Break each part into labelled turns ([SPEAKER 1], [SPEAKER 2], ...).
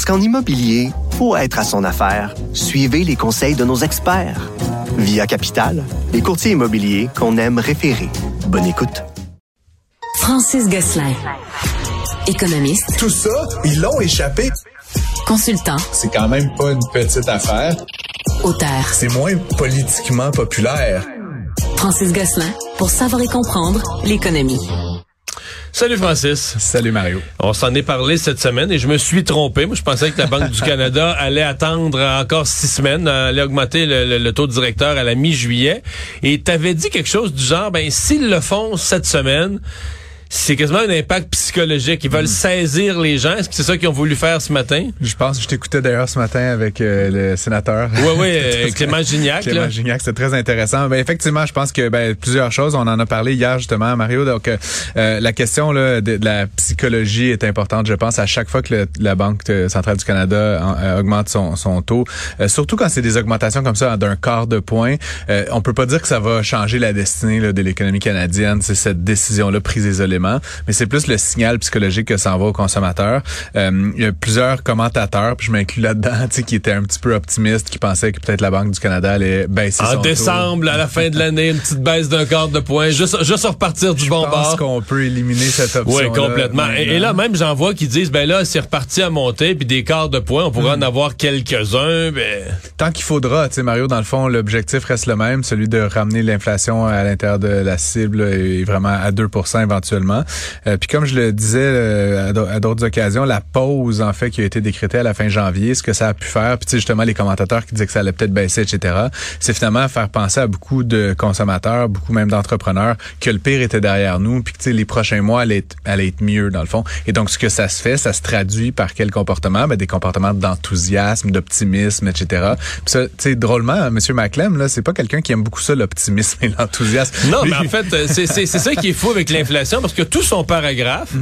[SPEAKER 1] Parce qu'en immobilier, pour être à son affaire, suivez les conseils de nos experts. Via Capital, les courtiers immobiliers qu'on aime référer. Bonne écoute.
[SPEAKER 2] Francis Gosselin, économiste.
[SPEAKER 3] Tout ça, ils l'ont échappé.
[SPEAKER 2] Consultant.
[SPEAKER 3] C'est quand même pas une petite affaire.
[SPEAKER 2] Auteur.
[SPEAKER 3] C'est moins politiquement populaire.
[SPEAKER 2] Francis Gosselin, pour savoir et comprendre l'économie.
[SPEAKER 4] Salut Francis.
[SPEAKER 3] Salut Mario.
[SPEAKER 4] On s'en est parlé cette semaine et je me suis trompé. Moi, je pensais que la Banque du Canada allait attendre encore six semaines, allait augmenter le, le taux directeur à la mi-juillet. Et t'avais dit quelque chose du genre, ben s'ils le font cette semaine, c'est quasiment un impact psychologique. Ils veulent
[SPEAKER 3] Mm.
[SPEAKER 4] saisir les gens. Est-ce que c'est ça qu'ils ont voulu faire ce matin?
[SPEAKER 5] Je pense que je t'écoutais d'ailleurs ce matin avec euh, le sénateur.
[SPEAKER 4] Oui, oui, euh, Clément Gignac.
[SPEAKER 5] Clément
[SPEAKER 4] là.
[SPEAKER 5] Gignac, c'est très intéressant. Ben, effectivement, je pense que ben, plusieurs choses. On en a parlé hier justement, Mario. Donc, euh, euh, la question là, de, de la psychologie est importante, je pense, à chaque fois que le- la Banque centrale du Canada en- augmente son, son taux. Surtout quand c'est des augmentations comme ça d'un quart de point. On peut pas dire que ça va changer la destinée là, de l'économie canadienne, c'est cette décision-là prise mais c'est plus le signal psychologique que ça envoie aux consommateurs. Euh, il y a plusieurs commentateurs, puis je m'inclus là-dedans, qui étaient un petit peu optimistes, qui pensaient que peut-être la Banque du Canada allait baisser son
[SPEAKER 4] En
[SPEAKER 5] taux.
[SPEAKER 4] décembre, à la fin de l'année, une petite baisse d'un quart de point, juste, juste repartir du
[SPEAKER 5] Je
[SPEAKER 4] bon
[SPEAKER 5] pense
[SPEAKER 4] bord.
[SPEAKER 5] qu'on peut éliminer cette option.
[SPEAKER 4] Oui, complètement. Et, et là, même, j'en vois qui disent, ben là, c'est reparti à monter, puis des quarts de points, on pourra en avoir quelques-uns, ben...
[SPEAKER 5] Tant qu'il faudra, tu sais, Mario, dans le fond, l'objectif reste le même, celui de ramener l'inflation à l'intérieur de la cible et vraiment à 2% éventuellement. Euh, puis comme je le disais euh, à d'au- à d'autres occasions, la pause, en fait, qui a été décrétée à la fin janvier, ce que ça a pu faire, puis tu sais, justement, les commentateurs qui disaient que ça allait peut-être baisser, etc., c'est finalement faire penser à beaucoup de consommateurs, beaucoup même d'entrepreneurs, que le pire était derrière nous, puis que, les prochains mois allaient être, allaient être mieux, dans le fond. Et donc, ce que ça se fait, ça se traduit par quel comportement? Ben, des comportements d'enthousiasme, d'optimisme, etc. Puis ça, tu sais, drôlement, M. McClem, là, c'est pas quelqu'un qui aime beaucoup ça, l'optimisme et l'enthousiasme.
[SPEAKER 4] Non,
[SPEAKER 5] Lui-
[SPEAKER 4] mais en fait, euh, c'est c'est- c'est ça qui est fou avec l'inflation, parce que tout son paragraphe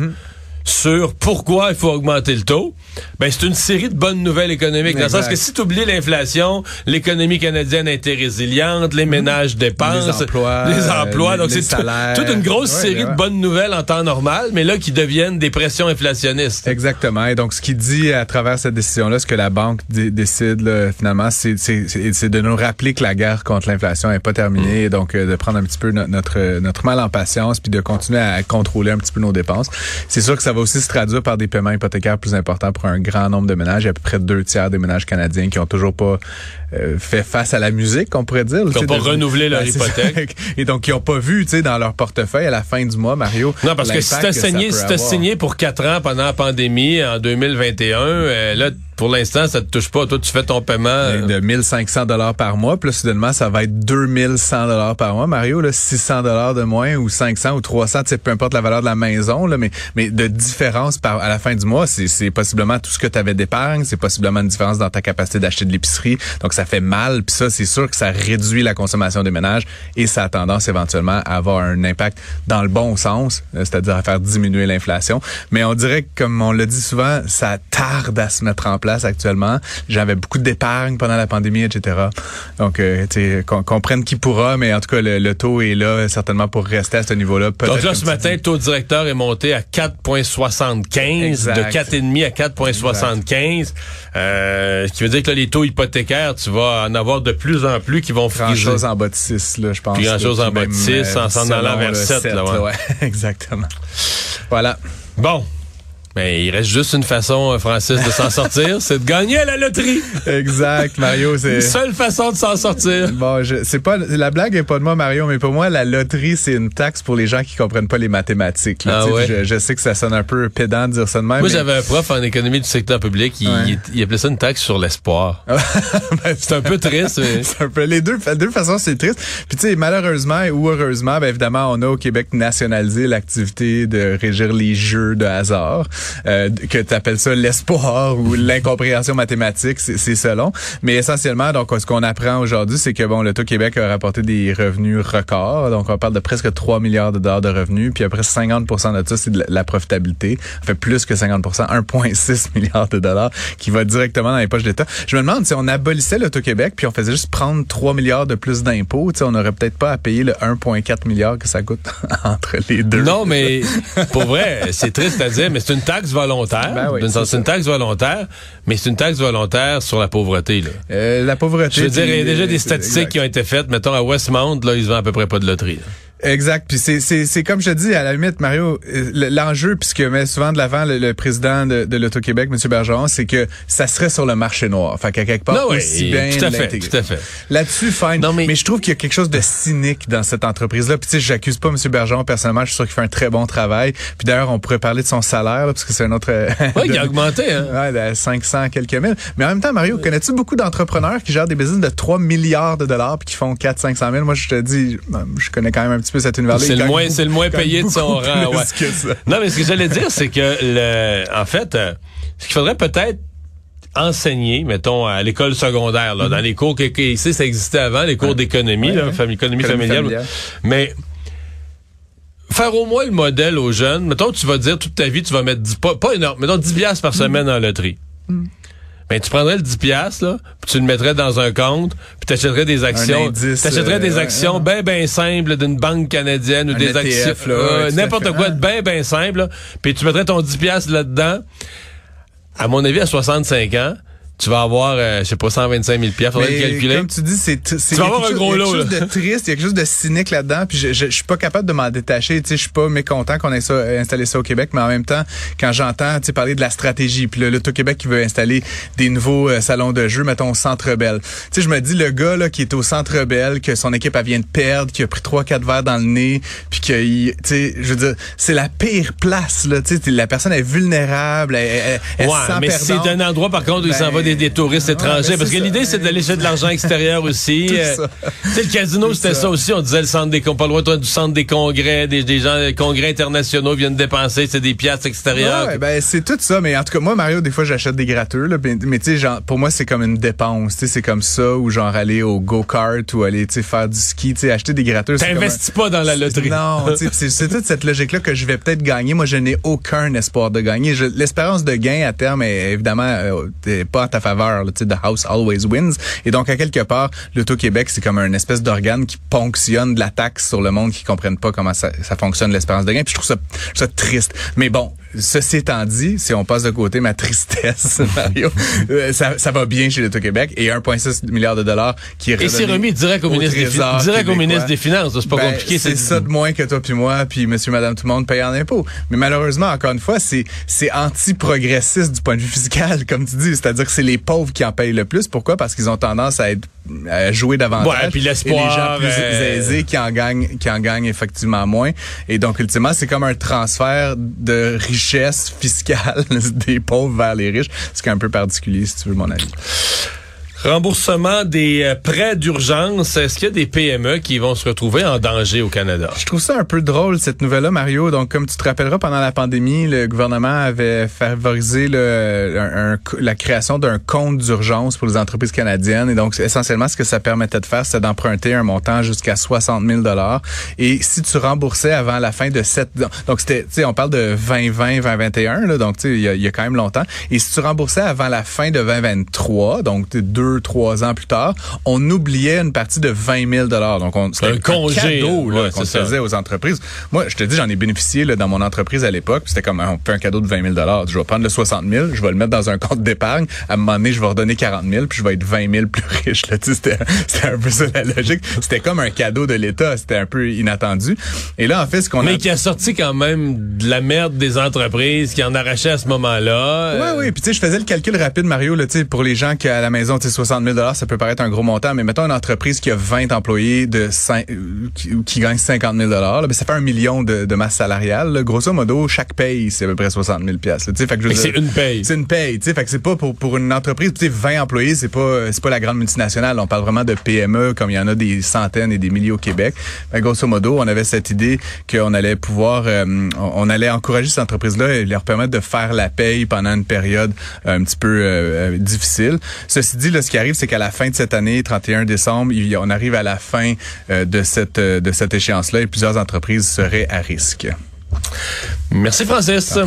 [SPEAKER 4] sur pourquoi il faut augmenter le taux, ben c'est une série de bonnes nouvelles économiques. Dans le sens que si tu oublies l'inflation, l'économie canadienne a été résiliente, les ménages dépensent,
[SPEAKER 5] Les emplois,
[SPEAKER 4] les emplois.
[SPEAKER 5] euh,
[SPEAKER 4] donc c'est tout- toute une grosse
[SPEAKER 5] Ouais,
[SPEAKER 4] série
[SPEAKER 5] ouais.
[SPEAKER 4] de bonnes nouvelles en temps normal, mais là qui deviennent des pressions inflationnistes.
[SPEAKER 5] Exactement. Et donc, ce qui dit à travers cette décision-là, ce que la banque dé- décide là, finalement, c'est de nous rappeler que la guerre contre l'inflation n'est pas terminée, et donc euh, de prendre un petit peu no- notre notre mal en patience, puis de continuer à contrôler un petit peu nos dépenses. C'est sûr que ça va aussi se traduire par des paiements hypothécaires plus importants pour un grand nombre de ménages. Il y a à peu près deux tiers des ménages canadiens qui ont toujours pas euh, fait face à la musique, on pourrait dire.
[SPEAKER 4] Qui
[SPEAKER 5] Tu
[SPEAKER 4] ont
[SPEAKER 5] sais,
[SPEAKER 4] pas
[SPEAKER 5] de-
[SPEAKER 4] renouvelé leur
[SPEAKER 5] Ben,
[SPEAKER 4] hypothèque.
[SPEAKER 5] Et donc, qui ont pas vu, tu sais, dans leur portefeuille à la fin du mois, Mario.
[SPEAKER 4] Non, parce que si t'as
[SPEAKER 5] ça
[SPEAKER 4] signé, si
[SPEAKER 5] avoir.
[SPEAKER 4] signé pour quatre ans pendant la pandémie en 2021, euh, là, pour l'instant, ça te touche pas. Toi, tu fais ton paiement. euh,
[SPEAKER 5] de 1500 dollars par mois, puis là, soudainement, ça va être 2100 dollars par mois. Mario, là, 600 dollars de moins ou 500 ou 300, tu sais, peu importe la valeur de la maison, là, mais, mais de différence par, à la fin du mois, c'est, c'est possiblement tout ce que tu avais d'épargne, c'est possiblement une différence dans ta capacité d'acheter de l'épicerie. Donc, ça fait mal, puis ça, c'est sûr que ça réduit la consommation des ménages et ça a tendance éventuellement à avoir un impact dans le bon sens, euh, c'est-à-dire à faire diminuer l'inflation. Mais on dirait que, comme on le dit souvent, ça tarde à se mettre en place actuellement. J'avais beaucoup d'épargne pendant la pandémie, etc. Donc, euh, qu'on comprenne qui pourra, mais en tout cas, le, le taux est là certainement pour rester à ce niveau-là.
[SPEAKER 4] Donc là, ce matin, le taux directeur est monté à 4,75,
[SPEAKER 5] Exact.
[SPEAKER 4] de 4,5 à 4,75. Euh, ce qui veut dire que là, les taux hypothécaires, tu vas en avoir de plus en plus qui vont
[SPEAKER 5] Grand
[SPEAKER 4] friser.
[SPEAKER 5] chose en bas de 6, là, je pense.
[SPEAKER 4] Puis grand chose en bas de
[SPEAKER 5] même,
[SPEAKER 4] 6, en s'en allant vers
[SPEAKER 5] le
[SPEAKER 4] 7, là, ouais.
[SPEAKER 5] ouais. Exactement. Voilà.
[SPEAKER 4] Bon. Mais il reste juste une façon, euh, Francis, de s'en sortir, c'est de gagner à la loterie.
[SPEAKER 5] Exact, Mario, c'est...
[SPEAKER 4] Seule façon de s'en sortir.
[SPEAKER 5] Bon, je, c'est pas la blague est pas de moi Mario, mais pour moi la loterie c'est une taxe pour les gens qui comprennent pas les mathématiques. là.
[SPEAKER 4] Ah ouais?
[SPEAKER 5] je, je sais que ça sonne un peu pédant de dire ça de même.
[SPEAKER 4] Moi,
[SPEAKER 5] mais-
[SPEAKER 4] j'avais un prof en économie du secteur public, il,
[SPEAKER 5] Ouais.
[SPEAKER 4] il, il appelait ça une taxe sur l'espoir.
[SPEAKER 5] Ben,
[SPEAKER 4] C'est un peu triste, mais...
[SPEAKER 5] c'est un peu les deux de deux façons c'est triste. Puis tu sais malheureusement ou heureusement, ben évidemment on a au Québec nationalisé l'activité de régir les jeux de hasard. Euh, que tu appelles ça l'espoir ou l'incompréhension mathématique, c'est selon. Mais essentiellement, donc ce qu'on apprend aujourd'hui, c'est que bon, l'Auto-Québec a rapporté des revenus records. Donc on parle de presque 3 milliards de dollars de revenus, puis après 50% de ça, c'est de la profitabilité. Ça fait plus que 50 1,6 milliard de dollars qui va directement dans les poches d'État. Je me demande si on abolissait l'Auto-Québec puis on faisait juste prendre 3 milliards de plus d'impôts, on n'aurait peut-être pas à payer le 1,4 milliard que ça coûte entre les deux.
[SPEAKER 4] Non, mais pour vrai, c'est triste à dire, mais c'est une taxe volontaire.
[SPEAKER 5] Ben oui,
[SPEAKER 4] c'est une taxe volontaire, mais c'est une taxe volontaire sur la pauvreté. Là.
[SPEAKER 5] Euh, la pauvreté.
[SPEAKER 4] Je veux dire, il y a déjà des statistiques
[SPEAKER 5] exact.
[SPEAKER 4] qui ont été faites. Mettons, à Westmount, là, ils vendent à peu près pas de loterie. là.
[SPEAKER 5] Exact. Puis c'est c'est c'est comme je te dis à la limite Mario euh, le- l'enjeu puisque met souvent de l'avant le, le président de, de l'Auto-Québec M. Bergeron, c'est que ça serait sur le marché noir. Fait qu'à quelque part
[SPEAKER 4] Non, oui,
[SPEAKER 5] aussi bien
[SPEAKER 4] tout à fait, tout à fait.
[SPEAKER 5] Là-dessus fine.
[SPEAKER 4] Non, mais-
[SPEAKER 5] mais... je trouve qu'il y a quelque chose de cynique dans cette entreprise là. Puis tu sais j'accuse pas M. Bergeron personnellement, je suis sûr qu'il fait un très bon travail. Puis d'ailleurs on pourrait parler de son salaire là, parce que c'est un autre euh,
[SPEAKER 4] Oui, il a augmenté, hein.
[SPEAKER 5] Ouais, de 500 quelques mille. Mais en même temps, Mario, connais-tu beaucoup d'entrepreneurs qui gèrent des business de 3 milliards de dollars puis qui font 4 500 000? Moi, je te dis, je connais quand même un petit peu cet univers-là.
[SPEAKER 4] C'est le moins, c'est le moins payé de son rang. ouais.
[SPEAKER 5] que ça.
[SPEAKER 4] Non, mais ce que j'allais dire, c'est que le, en fait, euh, ce qu'il faudrait peut-être enseigner, mettons, à l'école secondaire, là, dans les cours que, que- ici, ça existait avant, les cours d'économie.
[SPEAKER 5] Ouais,
[SPEAKER 4] économie familiale.
[SPEAKER 5] familiale.
[SPEAKER 4] Mais faire au moins le modèle aux jeunes. Mettons, tu vas dire toute ta vie, tu vas mettre 10, pas, pas énorme, mettons 10 piastres par semaine en loterie. Ben, tu prendrais le 10 piastres, là, puis tu le mettrais dans un compte, puis t'achèterais des actions. T'achèterais
[SPEAKER 5] euh,
[SPEAKER 4] des
[SPEAKER 5] ouais,
[SPEAKER 4] actions
[SPEAKER 5] ouais.
[SPEAKER 4] ben ben simples d'une banque canadienne ou
[SPEAKER 5] Un
[SPEAKER 4] des
[SPEAKER 5] ETF,
[SPEAKER 4] actions
[SPEAKER 5] là, ouais,
[SPEAKER 4] euh, n'importe quoi de ben ben simple, puis tu mettrais ton 10 piastres là-dedans. À mon avis, à 65 ans, tu vas avoir, euh, je sais pas, 125 000 piastres. Faudrait le calculer.
[SPEAKER 5] Comme tu dis, c'est c'est
[SPEAKER 4] Tu vas avoir un gros
[SPEAKER 5] chose- il y a
[SPEAKER 4] lot,
[SPEAKER 5] quelque chose de triste, il y a quelque chose de cynique là-dedans. Puis je, je, je suis pas capable de m'en détacher. Tu sais, je suis pas mécontent qu'on ait ça euh, installé ça au Québec, mais en même temps, quand j'entends tu sais parler de la stratégie, puis le l'Auto Québec qui veut installer des nouveaux euh, salons de jeu, mettons au Centre Bell. Tu sais, je me dis le gars là qui est au Centre Bell, que son équipe elle vient de perdre, qui a pris trois quatre verres dans le nez, puis que tu sais, je veux dire, c'est la pire place là. Tu sais, la personne est vulnérable, elle, elle, elle
[SPEAKER 4] Ouais, mais c'est un endroit, par contre, où il s'en
[SPEAKER 5] Ben,
[SPEAKER 4] va des, des touristes
[SPEAKER 5] ouais,
[SPEAKER 4] étrangers.
[SPEAKER 5] ben,
[SPEAKER 4] parce que
[SPEAKER 5] c'est
[SPEAKER 4] l'idée, c'est d'aller chercher de l'argent extérieur aussi.
[SPEAKER 5] Tout
[SPEAKER 4] Euh, le casino, c'était
[SPEAKER 5] ça.
[SPEAKER 4] ça aussi. On disait le centre des, pas loin du centre des congrès, des, des gens, des congrès internationaux viennent dépenser, c'est des piastres extérieures.
[SPEAKER 5] Ouais, ben c'est tout ça, mais en tout cas moi Mario des fois j'achète des gratteux là, mais, mais tu sais pour moi c'est comme une dépense, tu sais c'est comme ça ou genre aller au go-kart ou aller faire du ski, tu sais acheter des gratteux. c'est
[SPEAKER 4] T'investis
[SPEAKER 5] un-
[SPEAKER 4] pas dans la loterie.
[SPEAKER 5] Non, c'est c'est toute cette logique là que je vais peut-être gagner. Moi je n'ai aucun espoir de gagner. L'espérance de gain à terme est évidemment euh, pas en ta faveur, là, tu sais the house always wins. Et donc à quelque part l'Auto-Québec c'est comme un espèce d'organe qui ponctionne de la taxe sur le monde qui comprennent pas comment ça, ça fonctionne l'espérance de gain. Puis je trouve ça, je trouve ça triste. Mais bon, ceci étant dit, si on passe de côté ma tristesse, Mario, euh, ça, ça va bien chez l'Auto-Québec et 1,6 milliard de dollars qui est
[SPEAKER 4] Et c'est remis direct au, ministre, des, direct au ministre des Finances. C'est pas
[SPEAKER 5] Ben,
[SPEAKER 4] compliqué.
[SPEAKER 5] C'est ça de moins que toi puis moi puis monsieur madame tout le monde paye en impôts. Mais malheureusement encore une fois, c'est c'est anti-progressiste du point de vue fiscal comme tu dis, c'est-à-dire que c'est les pauvres qui en payent le plus. Pourquoi? Parce qu'ils ont tendance à être à jouer davantage.
[SPEAKER 4] Ouais, puis
[SPEAKER 5] Et les gens plus
[SPEAKER 4] euh,
[SPEAKER 5] aisés qui en gagnent qui en gagnent effectivement moins. Et donc ultimement, c'est comme un transfert de richesse fiscale des pauvres vers les riches, ce qui est un peu particulier si tu veux mon avis.
[SPEAKER 4] Remboursement des euh, prêts d'urgence. Est-ce qu'il y a des PME qui vont se retrouver en danger au Canada?
[SPEAKER 5] Je trouve ça un peu drôle, cette nouvelle-là, Mario. Donc, comme tu te rappelleras, pendant la pandémie, le gouvernement avait favorisé la création d'un compte d'urgence pour les entreprises canadiennes. Et donc, essentiellement, ce que ça permettait de faire, c'était d'emprunter un montant jusqu'à 60 000 Et si tu remboursais avant la fin de cette... Donc, c'était, tu sais, on parle de 2020, 2021, là, donc, tu sais, il y, y a quand même longtemps. Et si tu remboursais avant la fin de 2023, donc deux, trois ans plus tard, on oubliait une partie de 20 000 Donc, on, c'était
[SPEAKER 4] Un congé,
[SPEAKER 5] cadeau
[SPEAKER 4] ouais,
[SPEAKER 5] qu'on
[SPEAKER 4] ça.
[SPEAKER 5] faisait aux entreprises. Moi, je te dis, j'en ai bénéficié là, dans mon entreprise à l'époque. C'était comme, on fait un cadeau de 20 000 Je vais prendre le 60 000, je vais le mettre dans un compte d'épargne. À un moment donné, je vais redonner 40 000, puis je vais être 20 000 plus riche. Là. Tu sais, C'était un peu ça la logique. C'était comme un cadeau de l'État. C'était un peu inattendu. Et là, en fait, ce qu'on a...
[SPEAKER 4] Mais qui a sorti quand même de la merde des entreprises, qui en arrachait à ce moment-là.
[SPEAKER 5] Oui, oui. Puis tu sais, je faisais le calcul rapide, Mario, là, tu sais, pour les gens qui à la maison, tu sais, 60 000 ça peut paraître un gros montant, mais mettons une entreprise qui a 20 employés de 5, qui, qui gagne 50 000 là, ben, ça fait un million de, de masse salariale. là. Grosso modo, chaque paye, c'est à peu près 60 000 pièces. Fait que je veux
[SPEAKER 4] Et c'est une paye.
[SPEAKER 5] C'est une paye, tu sais, fait que c'est pas pour pour une entreprise, tu sais 20 employés, c'est pas c'est pas la grande multinationale, on parle vraiment de PME comme il y en a des centaines et des milliers au Québec. Que grosso modo, on avait cette idée qu'on allait pouvoir euh, on, on allait encourager ces entreprises-là et leur permettre de faire la paye pendant une période euh, un petit peu euh, euh, difficile. Ceci dit, là, ce qui arrive, c'est qu'à la fin de cette année, 31 décembre, il on arrive à la fin euh, de cette euh, de cette échéance-là et plusieurs entreprises seraient à risque.
[SPEAKER 4] Merci, Francis.